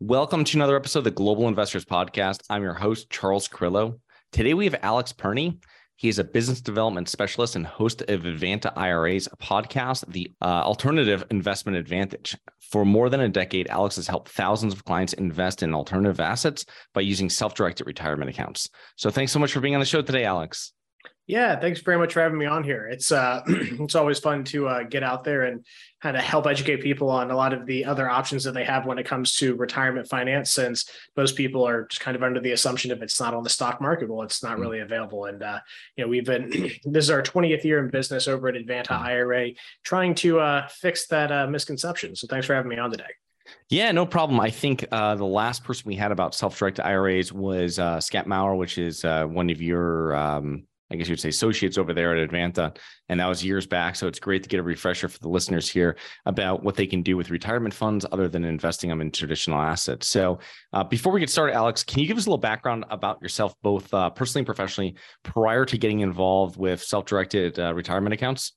Welcome to another episode of the Global Investors Podcast. I'm your host, Charles Carillo. Today we have Alex Perny. He is a business development specialist and host of Advanta IRA's podcast, The uh, Alternative Investment Advantage. For more than a decade, Alex has helped thousands of clients invest in alternative assets by using self directed retirement accounts. So thanks so much for being on the show today, Alex. Yeah, thanks very much for having me on here. It's uh, it's always fun to uh, get out there and kind of help educate people on a lot of the other options that they have when it comes to retirement finance. Since most people are just kind of under the assumption if it's not on the stock market, well, it's not mm-hmm. really available. And uh, you know, we've been this is our 20th year in business over at Advanta mm-hmm. IRA, trying to uh, fix that uh, misconception. So thanks for having me on today. Yeah, no problem. I think uh, the last person we had about self-directed IRAs was uh, Scott Maurer, which is uh, one of your um, I guess you'd say associates over there at Advanta. And that was years back. So it's great to get a refresher for the listeners here about what they can do with retirement funds other than investing them in traditional assets. So uh, before we get started, Alex, can you give us a little background about yourself, both uh, personally and professionally, prior to getting involved with self directed uh, retirement accounts?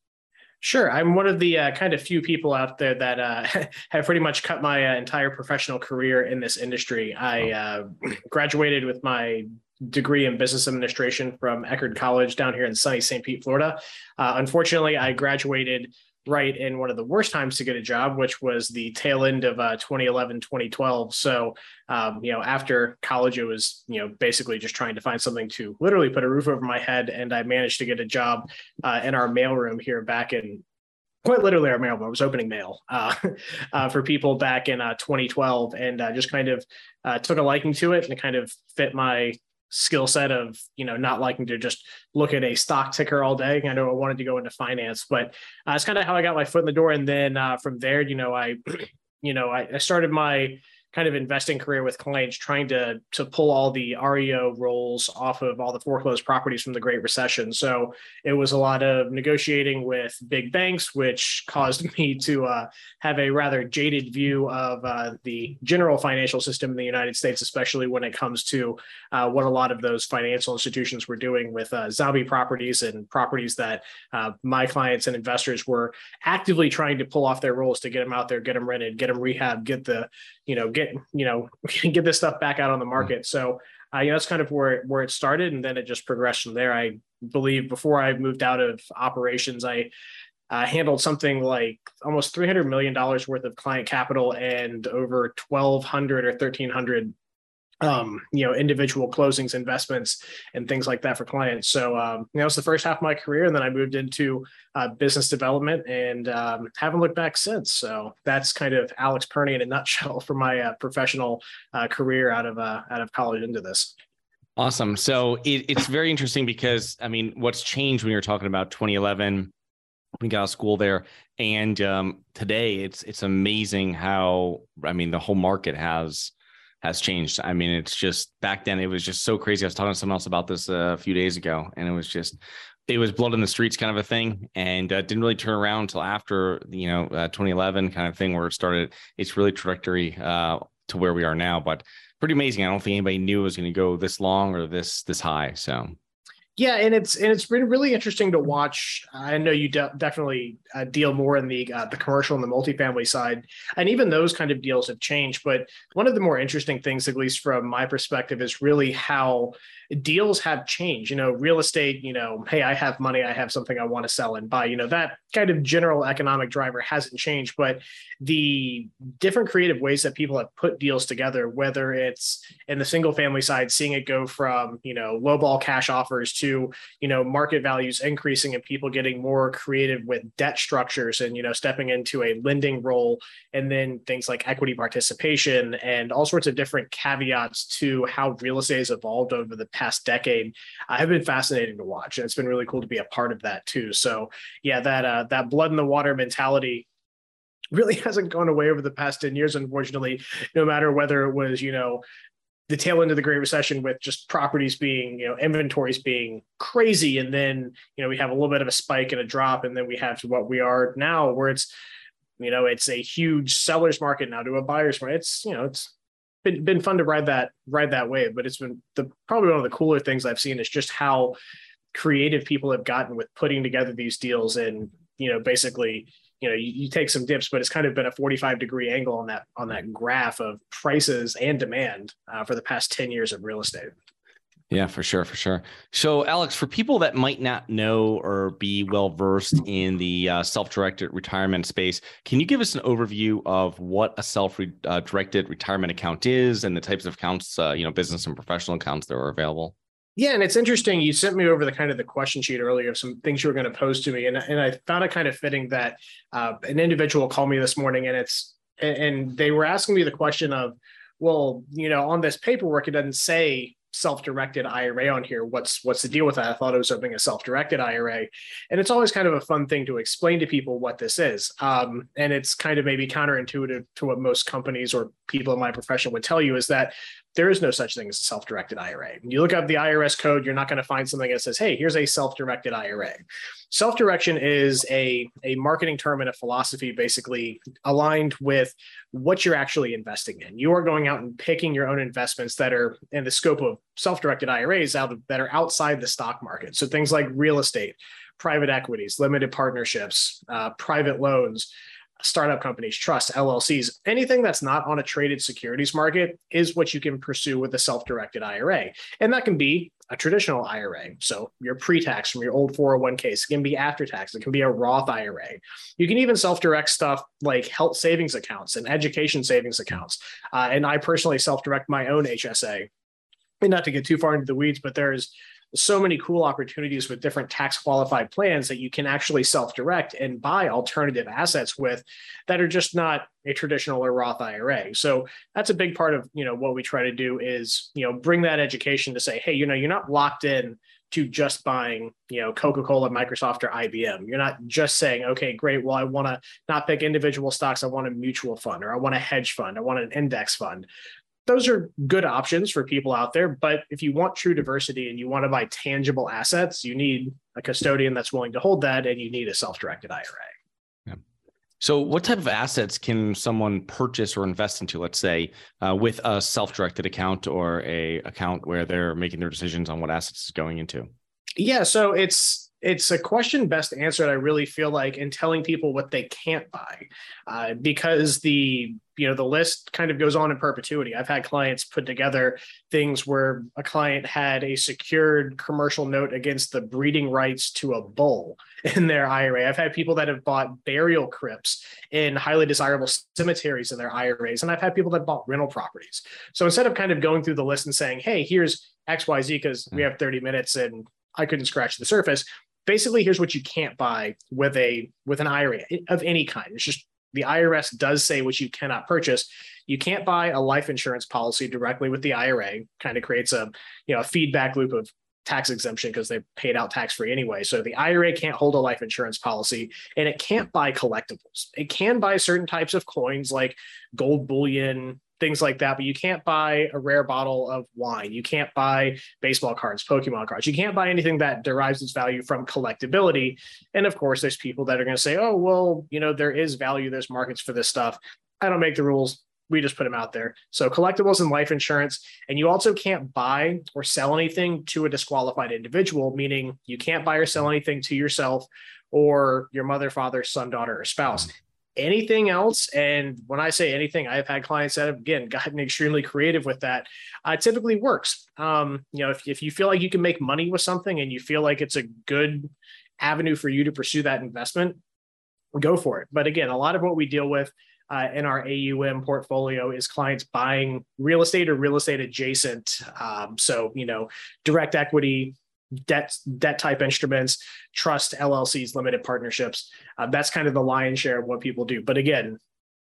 Sure. I'm one of the uh, kind of few people out there that uh, have pretty much cut my uh, entire professional career in this industry. I uh, graduated with my degree in business administration from Eckerd College down here in sunny St. Pete, Florida. Uh, unfortunately, I graduated right in one of the worst times to get a job, which was the tail end of uh, 2011, 2012. So, um, you know, after college, it was, you know, basically just trying to find something to literally put a roof over my head. And I managed to get a job uh, in our mailroom here back in quite literally our mail. I was opening mail uh, uh, for people back in uh, 2012 and uh, just kind of uh, took a liking to it and it kind of fit my skill set of you know not liking to just look at a stock ticker all day. I know I wanted to go into finance, but uh, kind of how I got my foot in the door. And then uh, from there, you know, I you know I, I started my kind of investing career with clients trying to to pull all the REO roles off of all the foreclosed properties from the Great Recession. So it was a lot of negotiating with big banks, which caused me to uh, have a rather jaded view of uh, the general financial system in the United States, especially when it comes to uh, what a lot of those financial institutions were doing with uh, zombie properties and properties that uh, my clients and investors were actively trying to pull off their roles to get them out there, get them rented, get them rehab, get the you know get you know get this stuff back out on the mm-hmm. market. So uh, you know that's kind of where where it started, and then it just progressed from there. I believe before I moved out of operations, I uh, handled something like almost three hundred million dollars worth of client capital and over twelve hundred or thirteen hundred um, you know, individual closings, investments, and things like that for clients. So, um, you know, it's the first half of my career, and then I moved into uh, business development, and um, haven't looked back since. So that's kind of Alex Perny in a nutshell for my uh, professional uh, career out of uh, out of college into this. Awesome. So it, it's very interesting because I mean, what's changed when you're talking about 2011? We got out of school there, and um, today it's it's amazing how I mean the whole market has has changed. I mean, it's just back then it was just so crazy. I was talking to someone else about this a few days ago, and it was just it was blood in the streets kind of a thing, and uh, didn't really turn around until after you know uh, 2011 kind of thing where it started its really trajectory uh, to where we are now. But pretty amazing. I don't think anybody knew it was going to go this long or this this high. So Yeah, and it's and it's been really interesting to watch. I know you de- definitely uh, deal more in the uh, the commercial and the multifamily side, and even those kind of deals have changed. But one of the more interesting things, at least from my perspective, is really how deals have changed. You know, real estate. You know, hey, I have money, I have something I want to sell and buy. You know, that kind of general economic driver hasn't changed, but the different creative ways that people have put deals together, whether it's in the single family side, seeing it go from you know low ball cash offers to you know market values increasing and people getting more creative with debt structures and you know stepping into a lending role and then things like equity participation and all sorts of different caveats to how real estate has evolved over the past decade uh, have been fascinating to watch and it's been really cool to be a part of that too so yeah that uh, that blood in the water mentality really hasn't gone away over the past 10 years unfortunately no matter whether it was you know the tail end of the Great Recession with just properties being, you know, inventories being crazy. And then, you know, we have a little bit of a spike and a drop. And then we have what we are now, where it's, you know, it's a huge seller's market now to a buyer's market. It's, you know, it's been, been fun to ride that, ride that wave, but it's been the probably one of the cooler things I've seen is just how creative people have gotten with putting together these deals and, you know, basically you know you, you, take some dips but it's kind of been a 45 degree angle on that on that graph of prices and demand uh, for the past 10 years of real estate yeah for sure for sure so alex for people that might not know or be well versed in the uh, self-directed retirement space can you give us an overview of what a self-directed uh, retirement account is and the types of accounts uh, you know business and professional accounts that are available yeah, and it's interesting. You sent me over the kind of the question sheet earlier of some things you were going to pose to me, and and I found it kind of fitting that uh, an individual called me this morning, and it's and they were asking me the question of, well, you know, on this paperwork it doesn't say self-directed IRA on here. What's what's the deal with that? I thought it was opening a self-directed IRA, and it's always kind of a fun thing to explain to people what this is. Um, and it's kind of maybe counterintuitive to what most companies or people in my profession would tell you is that there is no such thing as a self-directed IRA. When you look up the IRS code, you're not going to find something that says, "Hey, here's a self-directed IRA." Self-direction is a a marketing term and a philosophy basically aligned with what you're actually investing in. You are going out and picking your own investments that are in the scope of self-directed IRAs out of, that are outside the stock market. So things like real estate, private equities, limited partnerships, uh, private loans startup companies, trusts, LLCs, anything that's not on a traded securities market is what you can pursue with a self directed IRA. And that can be a traditional IRA. So your pre tax from your old 401ks, it can be after tax, it can be a Roth IRA. You can even self direct stuff like health savings accounts and education savings accounts. Uh, and I personally self direct my own HSA. And not to get too far into the weeds, but there's so many cool opportunities with different tax qualified plans that you can actually self direct and buy alternative assets with that are just not a traditional or Roth IRA. So that's a big part of you know what we try to do is you know bring that education to say, hey, you know, you're not locked in to just buying, you know, Coca-Cola, Microsoft, or IBM. You're not just saying, okay, great. Well, I want to not pick individual stocks. I want a mutual fund, or I want a hedge fund. I want an index fund those are good options for people out there. But if you want true diversity and you want to buy tangible assets, you need a custodian that's willing to hold that, and you need a self-directed IRA. Yeah. So, what type of assets can someone purchase or invest into? Let's say uh, with a self-directed account or a account where they're making their decisions on what assets is going into. Yeah, so it's it's a question best answered i really feel like in telling people what they can't buy uh, because the you know the list kind of goes on in perpetuity. I've had clients put together things where a client had a secured commercial note against the breeding rights to a bull in their ira i've had people that have bought burial crypts in highly desirable cemeteries in their iras and i've had people that bought rental properties. So instead of kind of going through the list and saying hey here's xyz because we hmm. have 30 minutes and I couldn't scratch the surface basically here's what you can't buy with a with an IRA of any kind. It's just the IRS does say what you cannot purchase. You can't buy a life insurance policy directly with the IRA. Kind of creates a you know a feedback loop of tax exemption because they paid out tax free anyway. So the IRA can't hold a life insurance policy and it can't buy collectibles. It can buy certain types of coins like gold bullion, things like that. But you can't buy a rare bottle of wine. You can't buy baseball cards, Pokemon cards. You can't buy anything that derives its value from collectability. And of course, there's people that are going to say, oh, well, you know, there is value, there's markets for this stuff. I don't make the rules. we just put them out there. So collectibles and life insurance, and you also can't buy or sell anything to a disqualified individual, meaning you can't buy or sell anything to yourself or your mother, father, son, daughter, or spouse. Anything else, and when I say anything, I've had clients that have again gotten extremely creative with that. Uh, typically works. Um, you know, if, if you feel like you can make money with something and you feel like it's a good avenue for you to pursue that investment, go for it. But again, a lot of what we deal with uh, in our AUM portfolio is clients buying real estate or real estate adjacent. Um, so, you know, direct equity, debt debt type instruments, trust LLCs, limited partnerships. Uh, that's kind of the lion's share of what people do. But again,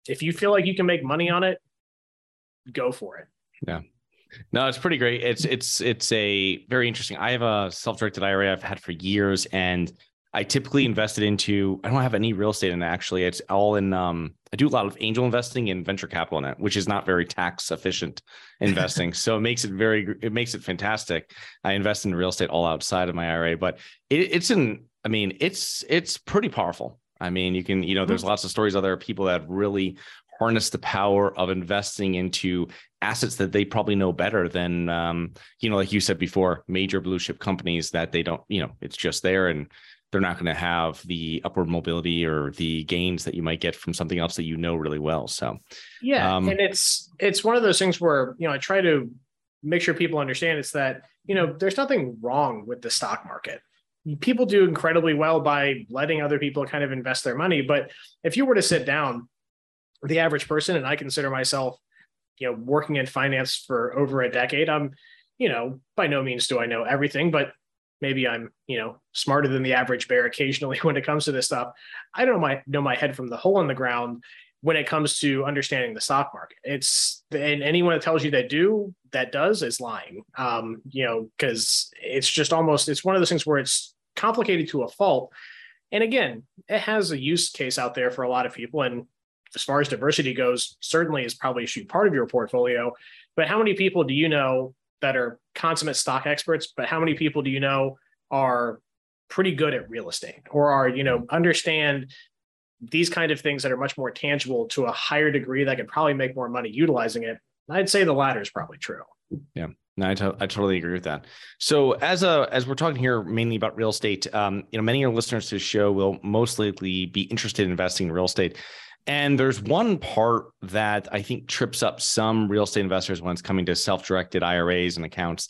if you feel like you can make money on it, go for it. Yeah. No, it's pretty great. It's it's it's a very interesting. I have a self-directed IRA I've had for years, and I typically invested into. I don't have any real estate in it actually. It's all in. Um, I do a lot of angel investing and venture capital in it, which is not very tax efficient investing. so it makes it very. It makes it fantastic. I invest in real estate all outside of my IRA, but it, it's in. I mean, it's it's pretty powerful. I mean, you can you know, there's mm-hmm. lots of stories out there of people that really harness the power of investing into assets that they probably know better than um, you know like you said before major blue chip companies that they don't you know it's just there and they're not going to have the upward mobility or the gains that you might get from something else that you know really well. So, yeah, um, and it's it's one of those things where you know I try to make sure people understand it's that you know there's nothing wrong with the stock market. People do incredibly well by letting other people kind of invest their money, but if you were to sit down, the average person, and I consider myself, you know, working in finance for over a decade, I'm, you know, by no means do I know everything, but maybe I'm, you know, smarter than the average bear occasionally when it comes to this stuff. I don't know my know my head from the hole in the ground when it comes to understanding the stock market. It's and anyone that tells you they do that does is lying. Um, you know, because it's just almost it's one of those things where it's complicated to a fault. And again, it has a use case out there for a lot of people. And as far as diversity goes, certainly is probably a part of your portfolio. But how many people do you know that are consummate stock experts, but how many people do you know are pretty good at real estate or are, you know, understand these kind of things that are much more tangible to a higher degree that could probably make more money utilizing it? I'd say the latter is probably true. Yeah. No, I, to- I totally agree with that. So as a as we're talking here mainly about real estate, um, you know, many of our listeners to the show will most likely be interested in investing in real estate. And there's one part that I think trips up some real estate investors when it's coming to self-directed IRAs and accounts,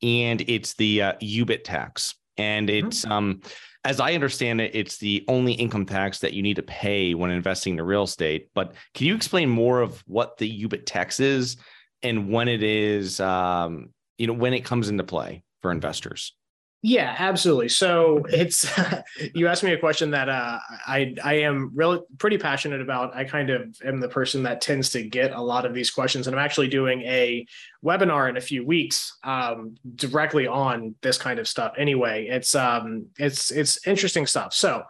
and it's the uh, UBIT tax. And mm-hmm. it's um, as I understand it, it's the only income tax that you need to pay when investing in real estate. But can you explain more of what the UBIT tax is and when it is, um, you know, when it comes into play for investors? Yeah, absolutely. So it's you asked me a question that uh, I I am really pretty passionate about. I kind of am the person that tends to get a lot of these questions, and I'm actually doing a webinar in a few weeks um, directly on this kind of stuff. Anyway, it's um it's it's interesting stuff. So.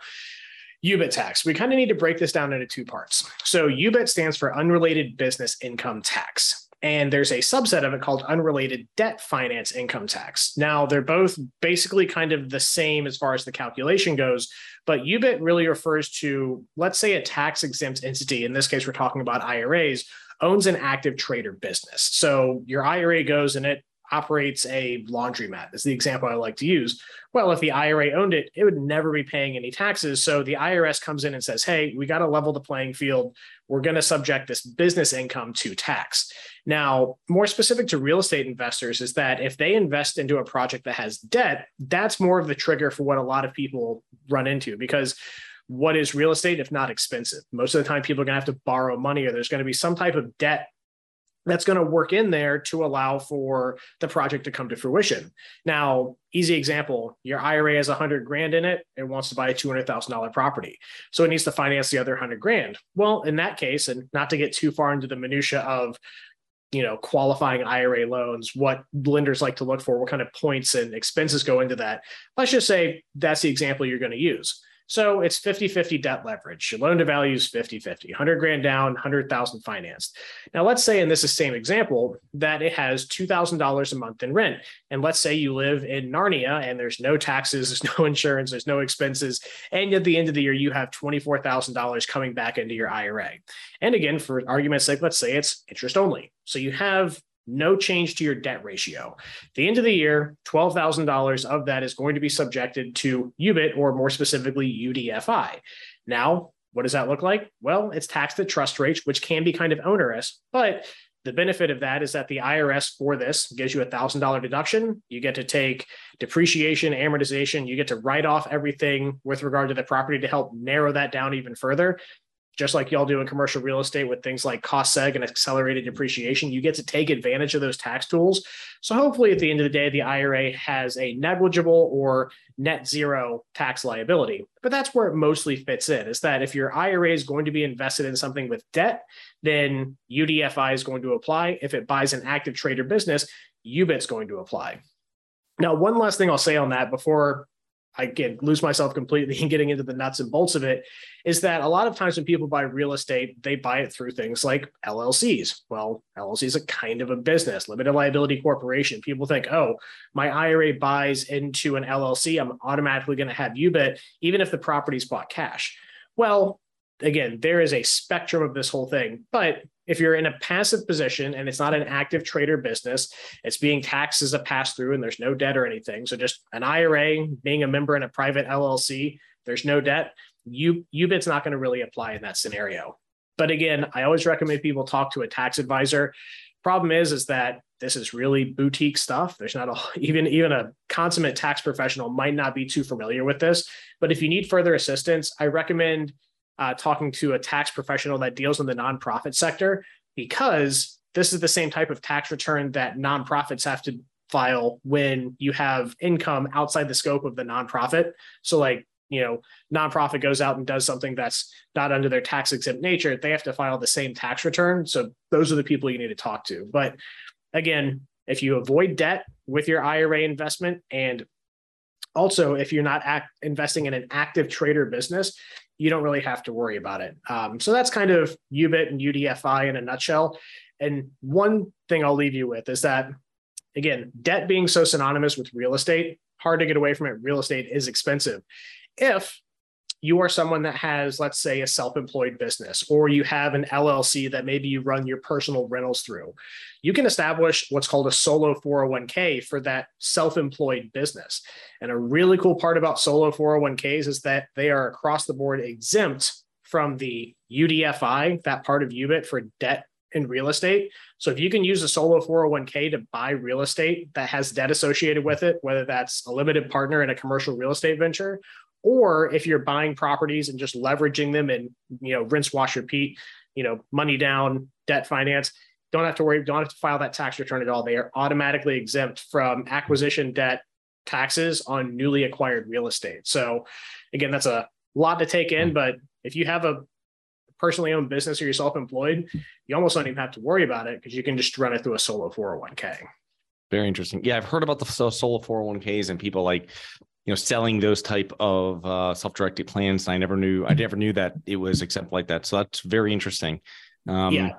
UBIT tax. We kind of need to break this down into two parts. So, UBIT stands for unrelated business income tax and there's a subset of it called unrelated debt finance income tax. Now, they're both basically kind of the same as far as the calculation goes, but UBIT really refers to, let's say, a tax exempt entity. In this case, we're talking about IRAs, owns an active trader business. So your IRA goes and it operates a laundromat is the example I like to use. Well, if the IRA owned it, it would never be paying any taxes. So the IRS comes in and says, hey, we got to level the playing field. We're going to subject this business income to tax. Now, more specific to real estate investors is that if they invest into a project that has debt, that's more of the trigger for what a lot of people run into because what is real estate if not expensive? Most of the time, people are going to have to borrow money or there's going to be some type of debt that's going to work in there to allow for the project to come to fruition. Now, easy example, your IRA has 100 grand in it, it wants to buy a $200,000 property. So it needs to finance the other 100 grand. Well, in that case, and not to get too far into the minutia of you know qualifying IRA loans, what lenders like to look for, what kind of points and expenses go into that. Let's just say that's the example you're going to use. So it's 50 50 debt leverage. Your loan to value is 50 50, 100 grand down, 100,000 financed. Now, let's say in this same example that it has $2,000 a month in rent. And let's say you live in Narnia and there's no taxes, there's no insurance, there's no expenses. And at the end of the year, you have $24,000 coming back into your IRA. And again, for argument's sake, let's say it's interest only. So you have no change to your debt ratio. At the end of the year, $12,000 of that is going to be subjected to UBIT or more specifically UDFI. Now, what does that look like? Well, it's taxed at trust rates, which can be kind of onerous, but the benefit of that is that the IRS for this gives you a thousand dollar deduction. You get to take depreciation, amortization. You get to write off everything with regard to the property to help narrow that down even further just like y'all do in commercial real estate with things like cost seg and accelerated depreciation, you get to take advantage of those tax tools. So hopefully at the end of the day, the IRA has a negligible or net zero tax liability. But that's where it mostly fits in is that if your IRA is going to be invested in something with debt, then UDFI is going to apply. If it buys an active trader business, UBIT's going to apply. Now, one last thing I'll say on that before I get lose myself completely in getting into the nuts and bolts of it is that a lot of times when people buy real estate, they buy it through things like LLCs. Well, LLC is a kind of a business, limited liability corporation. People think, oh, my IRA buys into an LLC, I'm automatically going to have UBIT, even if the property's bought cash. Well, again, there is a spectrum of this whole thing, but if you're in a passive position and it's not an active trader business, it's being taxed as a pass through and there's no debt or anything. So just an IRA, being a member in a private LLC, there's no debt. You UBIT's not going to really apply in that scenario. But again, I always recommend people talk to a tax advisor. Problem is, is that this is really boutique stuff. There's not a even even a consummate tax professional might not be too familiar with this. But if you need further assistance, I recommend uh, talking to a tax professional that deals in the nonprofit sector because this is the same type of tax return that nonprofits have to file when you have income outside the scope of the nonprofit. So, like, you know, nonprofit goes out and does something that's not under their tax exempt nature, they have to file the same tax return. So, those are the people you need to talk to. But again, if you avoid debt with your IRA investment and also if you're not act, investing in an active trader business you don't really have to worry about it. Um, so that's kind of UBIT and UDFI in a nutshell. And one thing I'll leave you with is that, again, debt being so synonymous with real estate, hard to get away from it. Real estate is expensive. If you are someone that has, let's say, a self employed business, or you have an LLC that maybe you run your personal rentals through, you can establish what's called a solo 401k for that self employed business. And a really cool part about solo 401ks is that they are across the board exempt from the UDFI, that part of UBIT for debt in real estate. So if you can use a solo 401k to buy real estate that has debt associated with it, whether that's a limited partner in a commercial real estate venture or if you're buying properties and just leveraging them and you know rinse wash repeat you know money down debt finance don't have to worry don't have to file that tax return at all. They are automatically exempt from acquisition debt taxes on newly acquired real estate. So again that's a lot to take in but if you have a personally owned business or you're self-employed you almost don't even have to worry about it because you can just run it through a solo 401k very interesting. Yeah, I've heard about the solo 401ks and people like you know selling those type of uh, self-directed plans i never knew i never knew that it was exempt like that so that's very interesting um, yeah.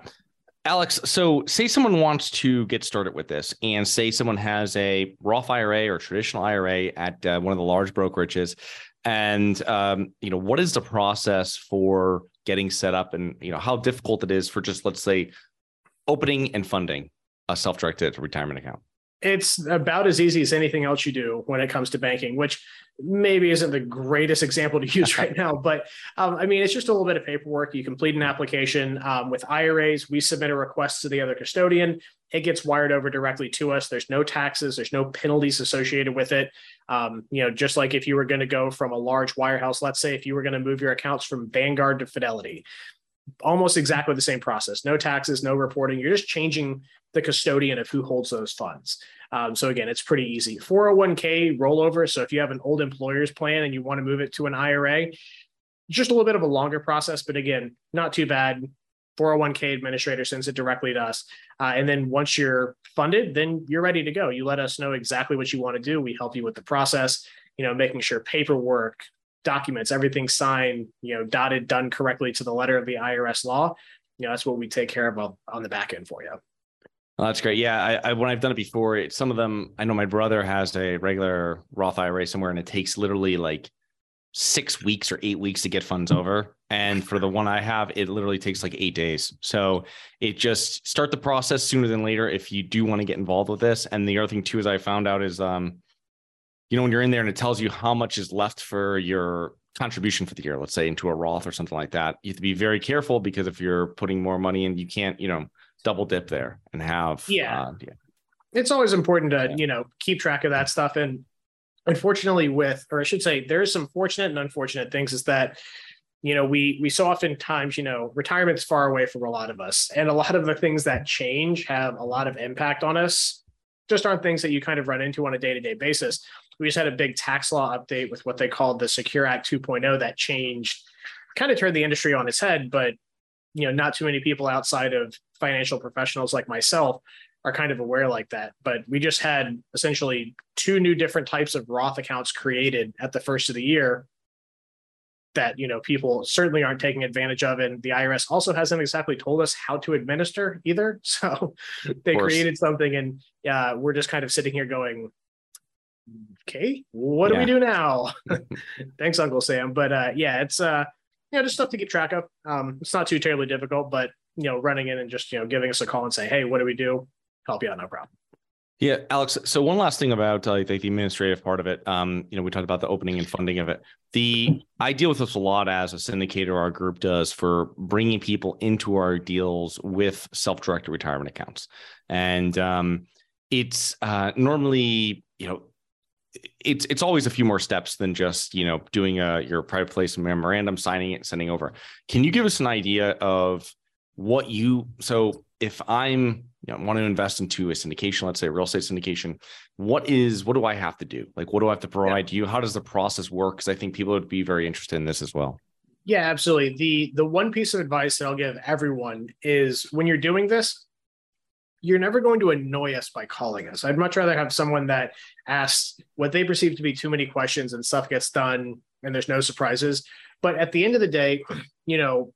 alex so say someone wants to get started with this and say someone has a roth ira or traditional ira at uh, one of the large brokerages and um, you know what is the process for getting set up and you know how difficult it is for just let's say opening and funding a self-directed retirement account it's about as easy as anything else you do when it comes to banking, which maybe isn't the greatest example to use right now. But um, I mean, it's just a little bit of paperwork. You complete an application um, with IRAs. We submit a request to the other custodian. It gets wired over directly to us. There's no taxes. There's no penalties associated with it. Um, you know, just like if you were going to go from a large wirehouse, let's say if you were going to move your accounts from Vanguard to Fidelity, almost exactly the same process. No taxes, no reporting. You're just changing the custodian of who holds those funds. Um, so again, it's pretty easy. 401k rollover. So if you have an old employer's plan and you want to move it to an IRA, just a little bit of a longer process, but again, not too bad. 401k administrator sends it directly to us. Uh, and then once you're funded, then you're ready to go. You let us know exactly what you want to do. We help you with the process, you know, making sure paperwork, documents, everything signed, you know, dotted, done correctly to the letter of the IRS law, you know, that's what we take care of on, the back end for you. Well, that's great. Yeah, I, I, when I've done it before, it, some of them I know my brother has a regular Roth IRA somewhere, and it takes literally like six weeks or eight weeks to get funds over. And for the one I have, it literally takes like eight days. So it just start the process sooner than later if you do want to get involved with this. And the other thing too is I found out is um, you know, when you're in there and it tells you how much is left for your contribution for the year, let's say into a Roth or something like that, you have to be very careful because if you're putting more money in, you can't, you know, double dip there and have yeah. Uh, yeah. It's always important to, yeah. you know, keep track of that stuff. And unfortunately with or i should say there's some fortunate and unfortunate things is that you know we we so oftentimes you know retirement's far away from a lot of us and a lot of the things that change have a lot of impact on us just aren't things that you kind of run into on a day-to-day basis we just had a big tax law update with what they called the secure act 2.0 that changed kind of turned the industry on its head but you know not too many people outside of financial professionals like myself are kind of aware like that. But we just had essentially two new different types of Roth accounts created at the first of the year that you know people certainly aren't taking advantage of and the irs also hasn't exactly told us how to administer either so they created something and uh, we're just kind of sitting here going okay what yeah. do we do now thanks uncle sam but uh, yeah it's uh you know just stuff to keep track of um it's not too terribly difficult but you know running in and just you know giving us a call and say hey what do we do help you out, no problem. Yeah, Alex. So one last thing about uh, like the administrative part of it. Um, you know, we talked about the opening and funding of it. The I deal with this a lot as a syndicator. Our group does for bringing people into our deals with self-directed retirement accounts, and um, it's uh, normally you know it's it's always a few more steps than just you know doing a your private placement memorandum, signing it, sending over. Can you give us an idea of what you so if I'm you know, want to invest into a syndication, let's say real estate syndication, what is what do I have to do? Like, what do I have to provide yeah. you? How does the process work? Because I think people would be very interested in this as well. Yeah, absolutely. The the one piece of advice that I'll give everyone is when you're doing this, you're never going to annoy us by calling us. I'd much rather have someone that asks what they perceive to be too many questions and stuff gets done and there's no surprises. But at the end of the day, you know,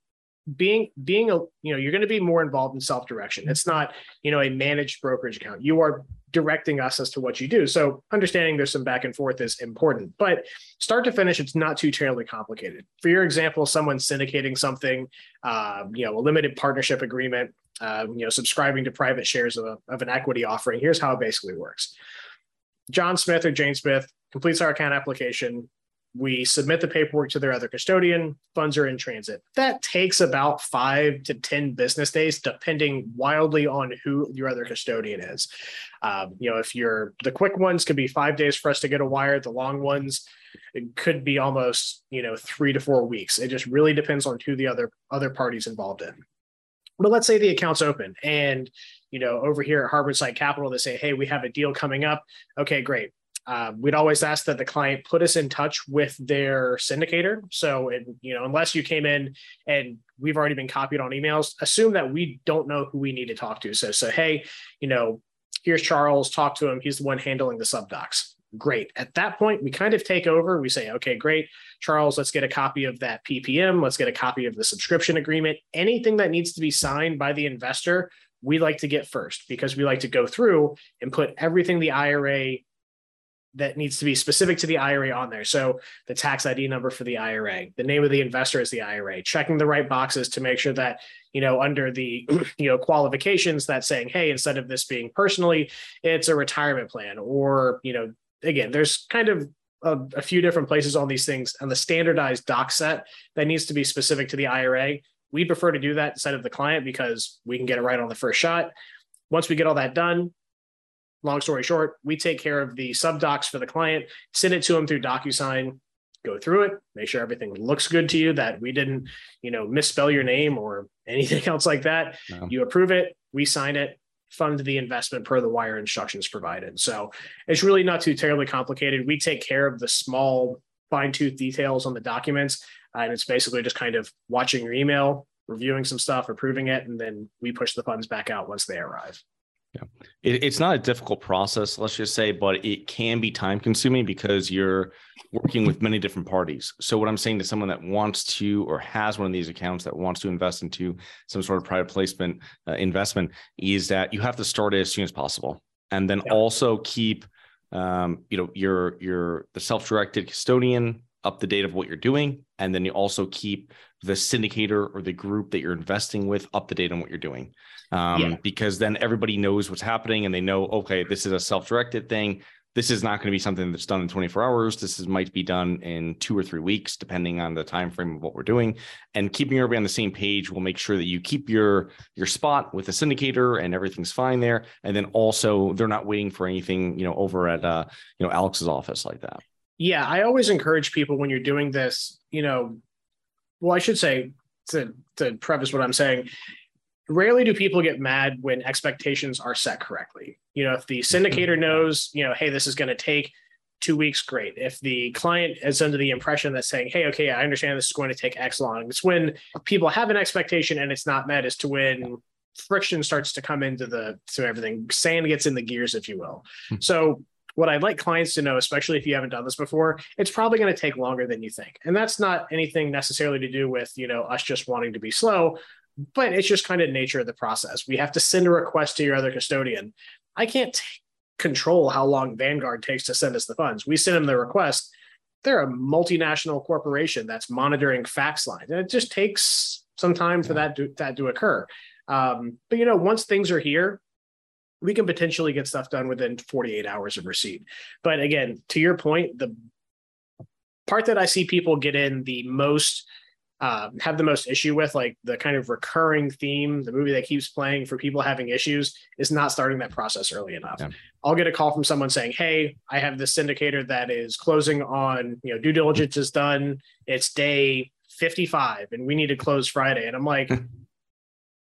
being being a you know you're going to be more involved in self direction it's not you know a managed brokerage account. You are directing us as to what you do. So understanding there's some back and forth is important. But start to finish it's not too terribly complicated. For your example someone syndicating something uh, you know a limited partnership agreement uh, you know subscribing to private shares of, a, of an equity offering. Here's how it basically works. John smith or jane smith completes our account application. We submit the paperwork to their other custodian. Funds are in transit. That takes about five to ten business days depending wildly on who your other custodian is. Um, you know if you're the quick ones could be five days for us to get a wire. The long ones could be almost you know three to four weeks. It just really depends on who the other other parties involved in but let's say the account's open and you know over here at Harvard harborside capital they say hey we have a deal coming up okay great um, we'd always ask that the client put us in touch with their syndicator. So, it, you know, unless you came in and we've already been copied on emails, assume that we don't know who we need to talk to. So, so hey, you know, here's Charles. Talk to him. He's the one handling the sub docs. Great. At that point, we kind of take over. We say, okay, great, Charles. Let's get a copy of that PPM. Let's get a copy of the subscription agreement. Anything that needs to be signed by the investor, we like to get first because we like to go through and put everything the IRA that needs to be specific to the IRA on there. So the tax ID number for the IRA, the name of the investor is the IRA, checking the right boxes to make sure that, you know, under the, you know, qualifications that saying, hey, instead of this being personally, it's a retirement plan or, you know, again, there's kind of a, a few different places on these things and the standardized doc set that needs to be specific to the IRA. We prefer to do that instead of the client because we can get it right on the first shot. Once we get all that done, long story short, we take care of the sub docs for the client, send it to them through DocuSign, go through it, make sure everything looks good to you, that we didn't, you know, misspell your name or anything else like that. No. You approve it, we sign it, fund the investment per the wire instructions provided. So it's really not too terribly complicated. We take care of the small fine tooth details on the documents. Uh, and it's basically just kind of watching your email, reviewing some stuff, approving it, and then we push the funds back out once they arrive. Yeah, it, it's not a difficult process, let's just say, but it can be time consuming because you're working with many different parties. So, what I'm saying to someone that wants to or has one of these accounts that wants to invest into some sort of private placement uh, investment is that you have to start it as soon as possible, and then yeah. also keep, um, you know, your your the self directed custodian up to date of what you're doing, and then you also keep the syndicator or the group that you're investing with up to date on what you're doing. Um, yeah. because then everybody knows what's happening and they know okay this is a self-directed thing. This is not going to be something that's done in 24 hours. This is might be done in two or three weeks depending on the time frame of what we're doing. And keeping everybody on the same page will make sure that you keep your your spot with the syndicator and everything's fine there. And then also they're not waiting for anything you know over at uh you know alex's office like that. Yeah i always encourage people when you're doing this you know well i should say to to preface what i'm saying rarely do people get mad when expectations are set correctly. You know, if the syndicator knows, you know, hey, this is going to take two weeks, great. If the client is under the impression that saying, hey, okay, I understand this is going to take X long, it's when people have an expectation and it's not met as to when friction starts to come into the to everything. Sand gets in the gears, if you will. Hmm. So what I'd like clients to know, especially if you haven't done this before, it's probably going to take longer than you think. And that's not anything necessarily to do with, you know, us just wanting to be slow, but it's just kind of nature of the process. We have to send a request to your other custodian. I can't t- control how long Vanguard takes to send us the funds. We send them the request. They're a multinational corporation that's monitoring fax lines, and it just takes some time for that to, that to occur. Um, but you know, once things are here, we can potentially get stuff done within 48 hours of receipt. But again, to your point, the part that I see people get in the most um, have the most issue with, like the kind of recurring theme, the movie that keeps playing for people having issues, is not starting that process early enough. Yeah. I'll get a call from someone saying, "Hey, I have this syndicator that is closing on, you know, due diligence is done. It's day 55, and we need to close Friday." And I'm like.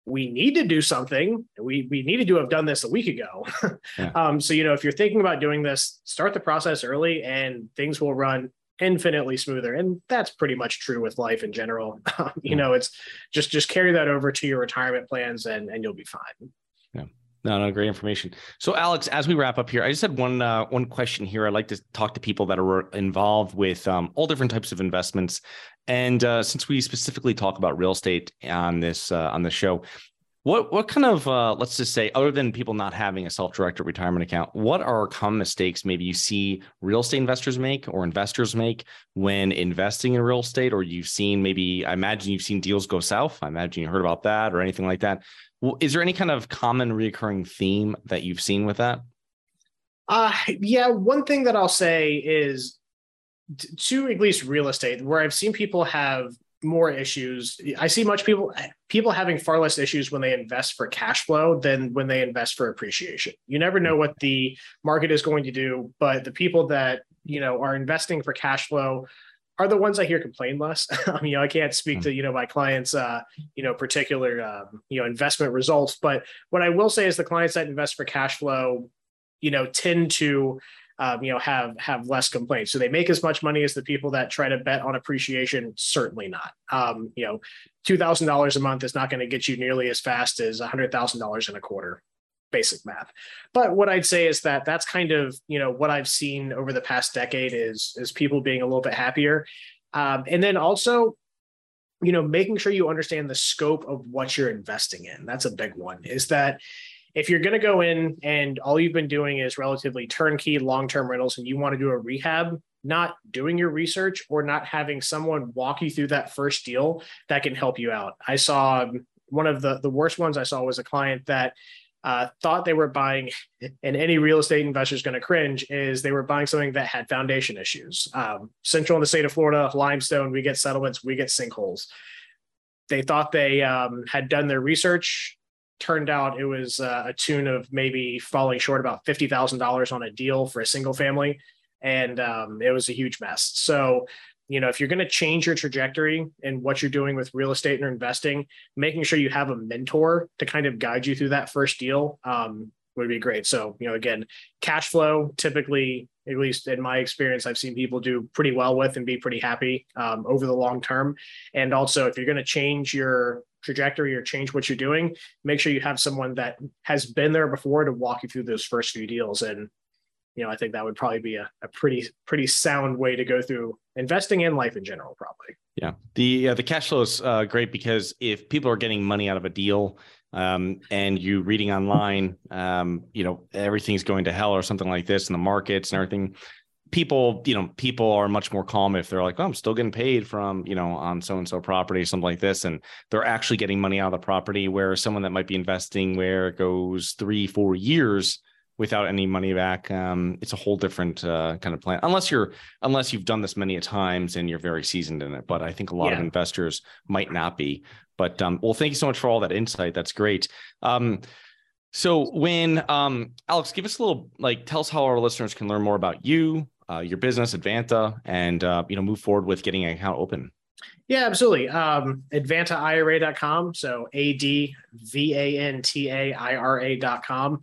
we need to do something. We we needed to have done this a week ago. yeah. um, so you know, if you're thinking about doing this, start the process early, and things will run infinitely smoother and that's pretty much true with life in general um, you know it's just just carry that over to your retirement plans and and you'll be fine yeah no, no, great information. So, Alex, as we wrap up here, I just had one uh, one question here. I'd like to talk to people that are involved with um, all different types of investments, and uh, since we specifically talk about real estate on this uh, on the show, what what kind of uh, let's just say other than people not having a self-directed retirement account, what are common mistakes maybe you see real estate investors make or investors make when investing in real estate, or you've seen maybe I imagine you've seen deals go south. I imagine you heard about that or anything like that. Is there any kind of common recurring theme that you've seen with that? Uh yeah, one thing that I'll say is to at least real estate, where I've seen people have more issues. I see much people people having far less issues when they invest for cash flow than when they invest for appreciation. You never know what the market is going to do, but the people that you know are investing for cash flow are the ones I hear complain less. I mean, you know, I can't speak hmm. to you know my clients, uh, you know, particular um, you know investment results, but what I will say is the clients that invest for cash flow, you know, tend to um, you know have have less complaints. So they make as much money as the people that try to bet on appreciation. Certainly not. Um, you know, two thousand dollars a month is not going to get you nearly as fast as hundred thousand dollars in a quarter. Basic math. But what I'd say is that that's kind of you know what I've seen over the past decade is is people being a little bit happier, um, and then also you know making sure you understand the scope of what you're investing in that's a big one is that if you're going to go in and all you've been doing is relatively turnkey long-term rentals and you want to do a rehab not doing your research or not having someone walk you through that first deal that can help you out i saw one of the the worst ones i saw was a client that uh, thought they were buying, and any real estate investor is going to cringe, is they were buying something that had foundation issues. Um, central in the state of Florida, limestone, we get settlements, we get sinkholes. They thought they um, had done their research, turned out it was uh, a tune of maybe falling short about fifty thousand dollars on a deal for a single family, and um, it was a huge mess. So, you know, if you're going to change your trajectory and what you're doing with real estate and investing, making sure you have a mentor to kind of guide you through that first deal um, would be great. So, you know, again, cash flow typically at least in my experience, I've seen people do pretty well with and be pretty happy um, over the long term. And also, if you're going to change your trajectory or change what you're doing, make sure you have someone that has been there before to walk you through those first few deals. And you know, I think that would probably be a, a pretty pretty sound way to go through investing in life in general, probably. Yeah, the uh, the cash flow is uh, great because if people are getting money out of a deal, um, and you reading online, um, you know, everything's going to hell or something like this in the markets and everything. People, you know, people are much more calm if they're like, oh, I'm still getting paid from, you know, on so and so property, something like this. And they're actually getting money out of the property. Where someone that might be investing where it goes three, four years without any money back, um, it's a whole different uh, kind of plan. Unless you're, unless you've done this many times and you're very seasoned in it. But I think a lot yeah. of investors might not be. But um, well, thank you so much for all that insight. That's great. Um, so when um, Alex, give us a little like tell us how our listeners can learn more about you, uh, your business, Advanta, and uh, you know move forward with getting an account open. Yeah, absolutely. Um, AdvantaIRA.com. So A D V A N T A I R A.com.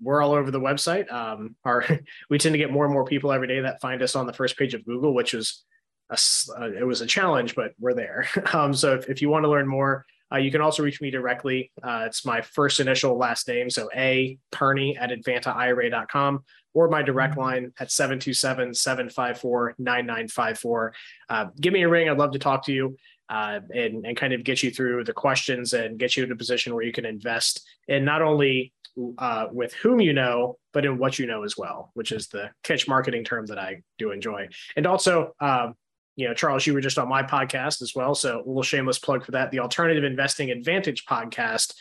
We're all over the website. Um, our we tend to get more and more people every day that find us on the first page of Google, which was a, uh, it was a challenge, but we're there. Um, so if, if you want to learn more, uh, you can also reach me directly. Uh, it's my first initial last name. So A Perny at AdvantaIRA.com or my direct line at 727-754-9954. Uh, give me a ring. I'd love to talk to you uh, and, and kind of get you through the questions and get you in a position where you can invest in not only uh, with whom you know, but in what you know as well, which is the catch marketing term that I do enjoy. And also, um, you know, Charles, you were just on my podcast as well. So a little shameless plug for that. The Alternative Investing Advantage podcast.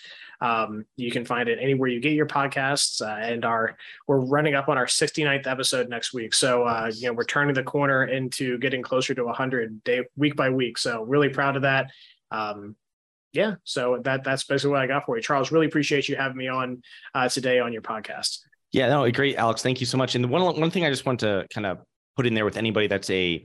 Um, you can find it anywhere you get your podcasts. Uh, and our we're running up on our 69th episode next week. So uh, you know, we're turning the corner into getting closer to 100 day week by week. So really proud of that. Um, yeah, so that that's basically what I got for you, Charles. Really appreciate you having me on uh, today on your podcast. Yeah, no, great, Alex. Thank you so much. And one one thing I just want to kind of put in there with anybody that's a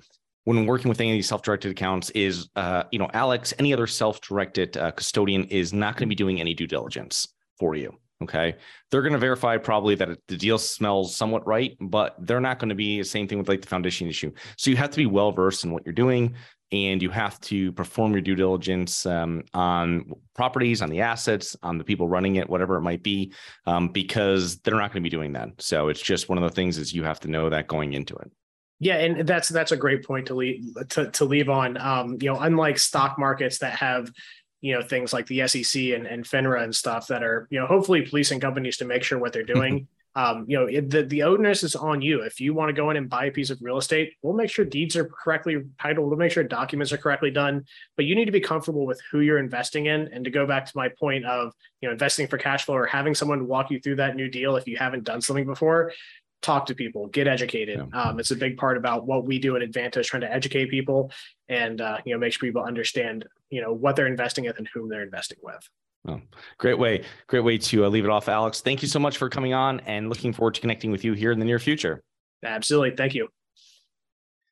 when working with any of these self-directed accounts is, uh, you know, Alex, any other self-directed uh, custodian is not going to be doing any due diligence for you. Okay, they're going to verify probably that the deal smells somewhat right, but they're not going to be the same thing with like the foundation issue. So you have to be well versed in what you're doing, and you have to perform your due diligence um, on properties, on the assets, on the people running it, whatever it might be, um, because they're not going to be doing that. So it's just one of the things is you have to know that going into it. Yeah, and that's that's a great point to leave to, to leave on. Um, you know, unlike stock markets that have you know things like the SEC and, and FINRA and stuff that are you know hopefully policing companies to make sure what they're doing. um, you know, it, the the onus is on you. If you want to go in and buy a piece of real estate, we'll make sure deeds are correctly titled. We'll make sure documents are correctly done. But you need to be comfortable with who you're investing in. And to go back to my point of you know investing for cash flow or having someone walk you through that new deal if you haven't done something before, talk to people, get educated. Yeah. Um, it's a big part about what we do at Advantage, trying to educate people and uh, you know make sure people understand you know what they're investing in and whom they're investing with. Oh, great way, great way to uh, leave it off, Alex. Thank you so much for coming on, and looking forward to connecting with you here in the near future. Absolutely, thank you.